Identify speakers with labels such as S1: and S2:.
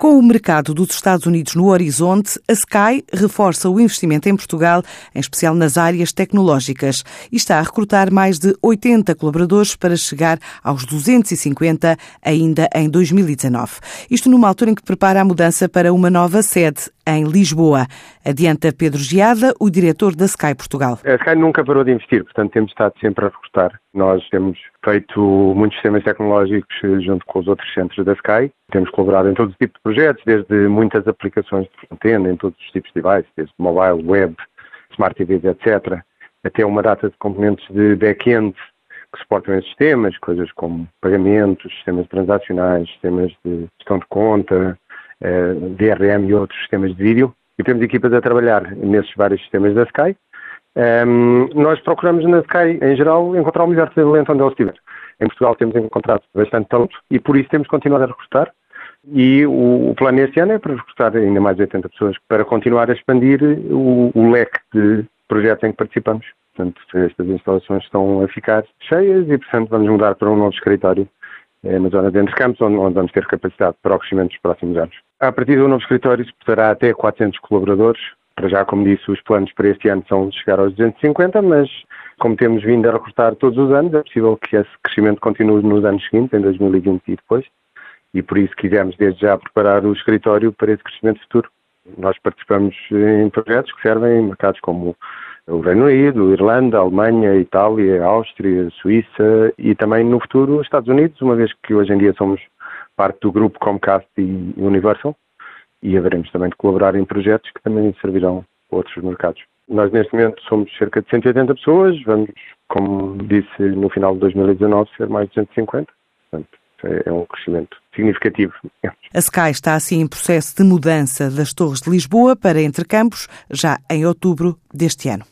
S1: Com o mercado dos Estados Unidos no horizonte, a Sky reforça o investimento em Portugal, em especial nas áreas tecnológicas, e está a recrutar mais de 80 colaboradores para chegar aos 250 ainda em 2019. Isto numa altura em que prepara a mudança para uma nova sede em Lisboa. Adianta Pedro Giada, o diretor da Sky Portugal.
S2: A Sky nunca parou de investir, portanto temos estado sempre a recrutar. Nós temos feito muitos sistemas tecnológicos junto com os outros centros da Sky. Temos colaborado em todo tipo de projetos, desde muitas aplicações de front-end, em todos os tipos de devices, desde mobile, web, smart TVs, etc., até uma data de componentes de back-end que suportam esses sistemas, coisas como pagamentos, sistemas transacionais, sistemas de gestão de conta, eh, DRM e outros sistemas de vídeo. E temos equipas a trabalhar nesses vários sistemas da Sky. Um, nós procuramos na Sky, em geral, encontrar o melhor talento onde ele estiver. Em Portugal temos encontrado bastante talento e por isso temos continuado a recrutar. E o, o plano este ano é para recrutar ainda mais 80 pessoas para continuar a expandir o, o leque de projetos em que participamos. Portanto, estas instalações estão a ficar cheias e, portanto, vamos mudar para um novo escritório é, na zona de Entre Campos, onde, onde, vamos ter capacidade para o crescimento dos próximos anos. A partir do novo escritório suportará até 400 colaboradores. Para já, como disse, os planos para este ano são de chegar aos 250, mas como temos vindo a recrutar todos os anos, é possível que esse crescimento continue nos anos seguintes, em 2020 e depois, e por isso quisemos desde já preparar o escritório para esse crescimento futuro. Nós participamos em projetos que servem em mercados como o Reino Unido, Irlanda, Alemanha, Itália, Áustria, Suíça e também no futuro Estados Unidos, uma vez que hoje em dia somos parte do grupo Comcast e Universal e haveremos também de colaborar em projetos que também servirão a outros mercados. Nós neste momento somos cerca de 180 pessoas, vamos, como disse, no final de 2019 ser mais de 150, portanto é um crescimento significativo.
S1: A Sky está assim em processo de mudança das Torres de Lisboa para Entre Campos, já em outubro deste ano.